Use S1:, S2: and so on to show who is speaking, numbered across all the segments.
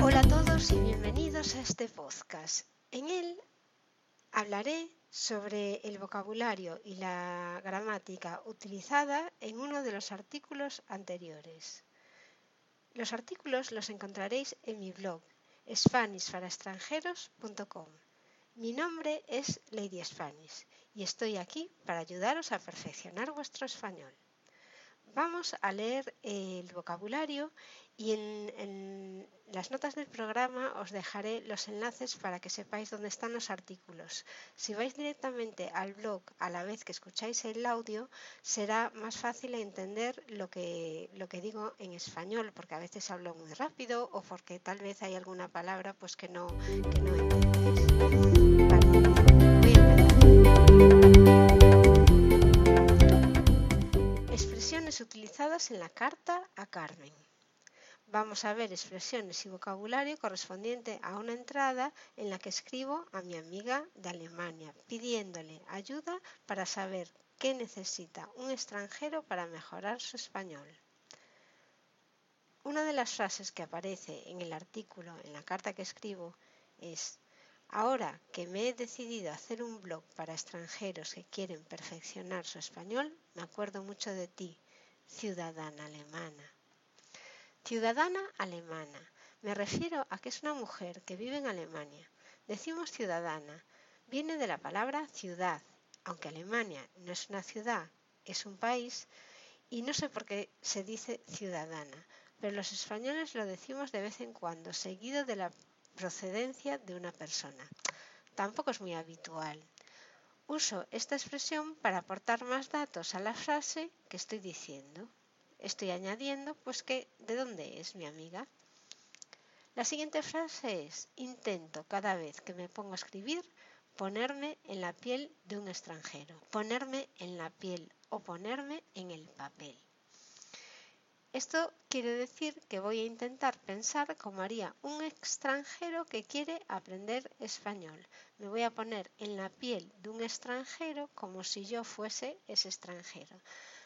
S1: Hola a todos y bienvenidos a este podcast. En él hablaré sobre el vocabulario y la gramática utilizada en uno de los artículos anteriores. Los artículos los encontraréis en mi blog SpanishParaExtranjeros.com. Mi nombre es Lady Spanish y estoy aquí para ayudaros a perfeccionar vuestro español. Vamos a leer el vocabulario y en, las notas del programa os dejaré los enlaces para que sepáis dónde están los artículos. Si vais directamente al blog a la vez que escucháis el audio, será más fácil entender lo que, lo que digo en español, porque a veces hablo muy rápido o porque tal vez hay alguna palabra pues que no, que. En la carta a Carmen. Vamos a ver expresiones y vocabulario correspondiente a una entrada en la que escribo a mi amiga de Alemania pidiéndole ayuda para saber qué necesita un extranjero para mejorar su español. Una de las frases que aparece en el artículo, en la carta que escribo, es Ahora que me he decidido a hacer un blog para extranjeros que quieren perfeccionar su español, me acuerdo mucho de ti, ciudadana alemana. Ciudadana alemana. Me refiero a que es una mujer que vive en Alemania. Decimos ciudadana. Viene de la palabra ciudad, aunque Alemania no es una ciudad, es un país, y no sé por qué se dice ciudadana, pero los españoles lo decimos de vez en cuando, seguido de la procedencia de una persona. Tampoco es muy habitual. Uso esta expresión para aportar más datos a la frase que estoy diciendo. Estoy añadiendo pues que de dónde es mi amiga. La siguiente frase es intento cada vez que me pongo a escribir ponerme en la piel de un extranjero, ponerme en la piel o ponerme en el papel. Esto quiere decir que voy a intentar pensar como haría un extranjero que quiere aprender español. Me voy a poner en la piel de un extranjero como si yo fuese ese extranjero.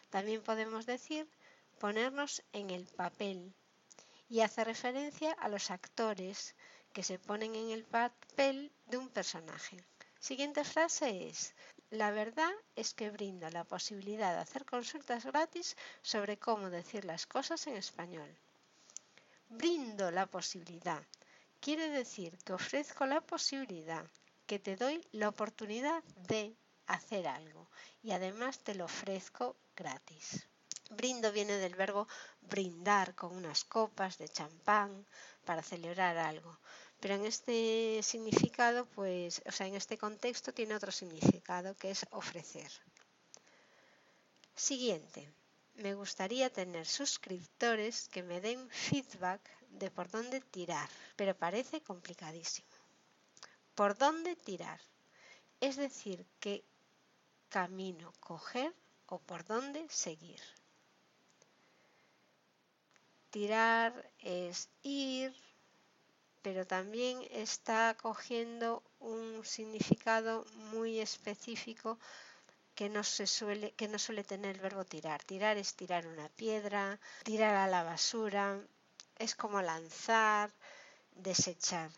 S1: También podemos decir ponernos en el papel y hace referencia a los actores que se ponen en el papel de un personaje. Siguiente frase es la verdad es que brinda la posibilidad de hacer consultas gratis sobre cómo decir las cosas en español. Brindo la posibilidad. Quiere decir que ofrezco la posibilidad, que te doy la oportunidad de hacer algo y además te lo ofrezco gratis. Brindo viene del verbo brindar con unas copas de champán para celebrar algo. Pero en este significado, pues, o sea, en este contexto tiene otro significado que es ofrecer. Siguiente. Me gustaría tener suscriptores que me den feedback de por dónde tirar, pero parece complicadísimo. ¿Por dónde tirar? Es decir, qué camino coger o por dónde seguir. Tirar es ir, pero también está cogiendo un significado muy específico que no, se suele, que no suele tener el verbo tirar. Tirar es tirar una piedra, tirar a la basura, es como lanzar, desechar.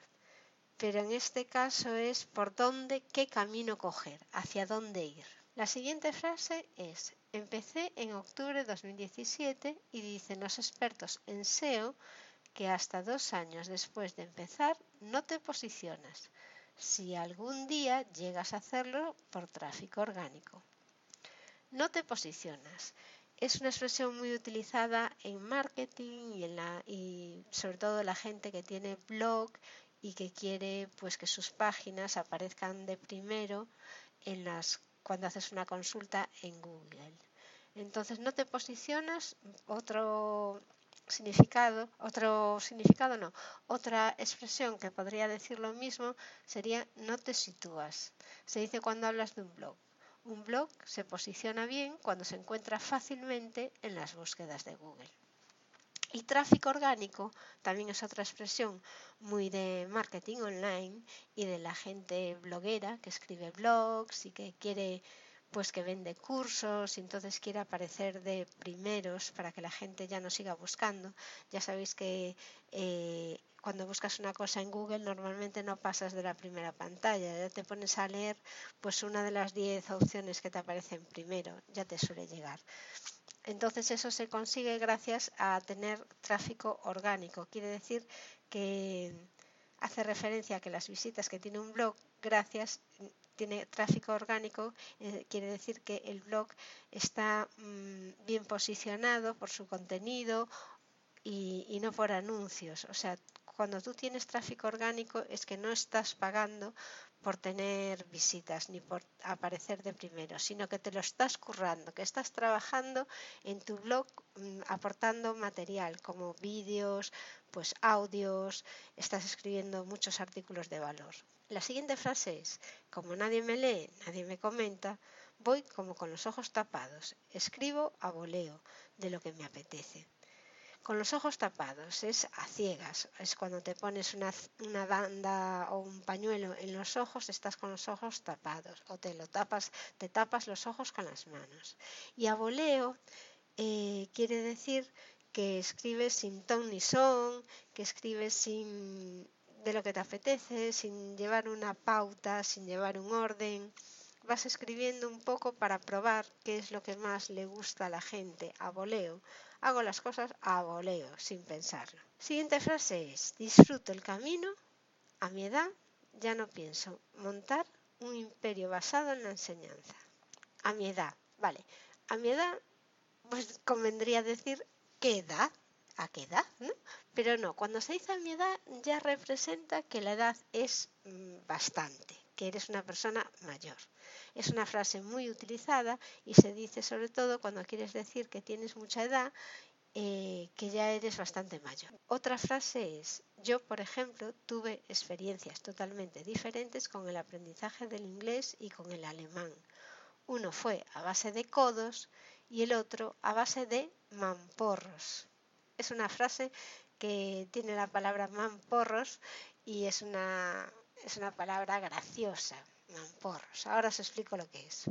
S1: Pero en este caso es por dónde, qué camino coger, hacia dónde ir. La siguiente frase es, empecé en octubre de 2017 y dicen los expertos en SEO que hasta dos años después de empezar no te posicionas, si algún día llegas a hacerlo por tráfico orgánico. No te posicionas. Es una expresión muy utilizada en marketing y, en la, y sobre todo la gente que tiene blog y que quiere pues que sus páginas aparezcan de primero en las cuando haces una consulta en Google. Entonces no te posicionas, otro significado, otro significado no, otra expresión que podría decir lo mismo sería no te sitúas. Se dice cuando hablas de un blog. Un blog se posiciona bien cuando se encuentra fácilmente en las búsquedas de Google. Y tráfico orgánico también es otra expresión muy de marketing online y de la gente bloguera que escribe blogs y que quiere pues que vende cursos y entonces quiere aparecer de primeros para que la gente ya no siga buscando. Ya sabéis que eh, cuando buscas una cosa en Google normalmente no pasas de la primera pantalla, ya te pones a leer pues una de las 10 opciones que te aparecen primero, ya te suele llegar. Entonces eso se consigue gracias a tener tráfico orgánico. Quiere decir que hace referencia a que las visitas que tiene un blog, gracias, tiene tráfico orgánico, eh, quiere decir que el blog está mm, bien posicionado por su contenido y, no por anuncios. O sea, cuando tú tienes tráfico orgánico es que no estás pagando por tener visitas ni por aparecer de primero, sino que te lo estás currando, que estás trabajando en tu blog mm, aportando material como vídeos, pues audios, estás escribiendo muchos artículos de valor. La siguiente frase es, como nadie me lee, nadie me comenta, voy como con los ojos tapados, escribo a voleo de lo que me apetece con los ojos tapados, es a ciegas, es cuando te pones una, banda o un pañuelo en los ojos, estás con los ojos tapados o te lo tapas, te tapas los ojos con las manos. Y a voleo eh, quiere decir que escribes sin ton ni son, que escribes sin de lo que te apetece, sin llevar una pauta, sin llevar un orden. Vas escribiendo un poco para probar qué es lo que más le gusta a la gente, a voleo Hago las cosas a voleo, sin pensarlo. Siguiente frase es, disfruto el camino. A mi edad ya no pienso montar un imperio basado en la enseñanza. A mi edad, vale. A mi edad, pues convendría decir qué edad, a qué edad, ¿no? Pero no, cuando se dice a mi edad ya representa que la edad es mm, bastante, que eres una persona mayor. Es una frase muy utilizada y se dice sobre todo cuando quieres decir que tienes mucha edad, eh, que ya eres bastante mayor. Otra frase es, yo por ejemplo tuve experiencias totalmente diferentes con el aprendizaje del inglés y con el alemán. Uno fue a base de codos y el otro a base de mamporros. Es una frase que tiene la palabra mamporros y es una, es una palabra graciosa mamporros. Ahora os explico lo que es.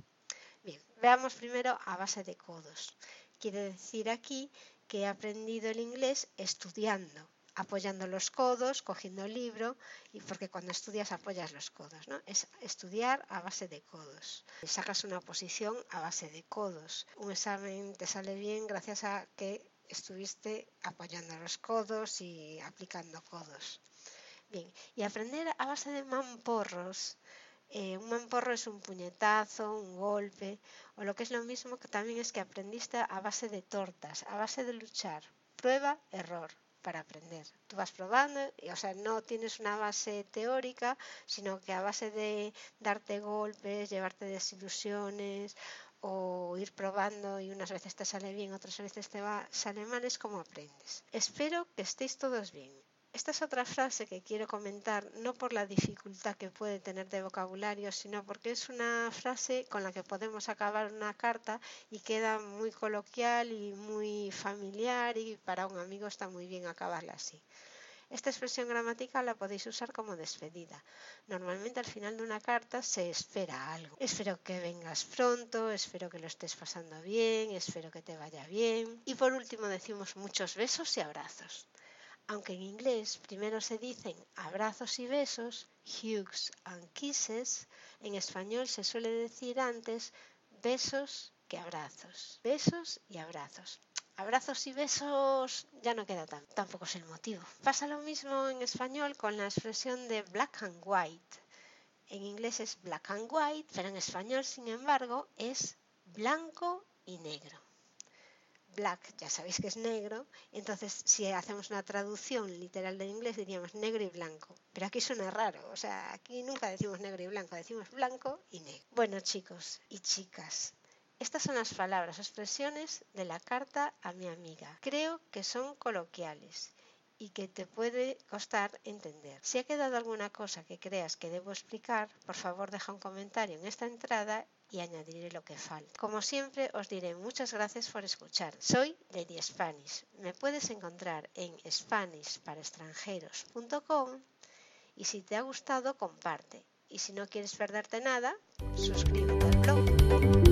S1: Bien, veamos primero a base de codos. Quiere decir aquí que he aprendido el inglés estudiando, apoyando los codos, cogiendo el libro, y porque cuando estudias apoyas los codos, ¿no? Es estudiar a base de codos. Sacas una posición a base de codos. Un examen te sale bien gracias a que estuviste apoyando los codos y aplicando codos. Bien, y aprender a base de mamporros eh, un mamporro es un puñetazo, un golpe, o lo que es lo mismo que también es que aprendiste a base de tortas, a base de luchar. Prueba, error para aprender. Tú vas probando, y, o sea, no tienes una base teórica, sino que a base de darte golpes, llevarte desilusiones o ir probando y unas veces te sale bien, otras veces te va, sale mal, es como aprendes. Espero que estéis todos bien. Esta es otra frase que quiero comentar, no por la dificultad que puede tener de vocabulario, sino porque es una frase con la que podemos acabar una carta y queda muy coloquial y muy familiar y para un amigo está muy bien acabarla así. Esta expresión gramatical la podéis usar como despedida. Normalmente al final de una carta se espera algo. Espero que vengas pronto, espero que lo estés pasando bien, espero que te vaya bien. Y por último decimos muchos besos y abrazos. Aunque en inglés primero se dicen abrazos y besos, hugs and kisses, en español se suele decir antes besos que abrazos. Besos y abrazos. Abrazos y besos ya no queda tan, tampoco es el motivo. Pasa lo mismo en español con la expresión de black and white. En inglés es black and white, pero en español, sin embargo, es blanco y negro black ya sabéis que es negro, entonces si hacemos una traducción literal del inglés diríamos negro y blanco. Pero aquí suena raro, o sea, aquí nunca decimos negro y blanco, decimos blanco y negro. Bueno chicos y chicas, estas son las palabras o expresiones de la carta a mi amiga. Creo que son coloquiales y que te puede costar entender. Si ha quedado alguna cosa que creas que debo explicar, por favor deja un comentario en esta entrada y añadiré lo que falta. Como siempre os diré muchas gracias por escuchar. Soy Lady Spanish. Me puedes encontrar en SpanishParaExtranjeros.com y si te ha gustado comparte. Y si no quieres perderte nada, suscríbete al blog.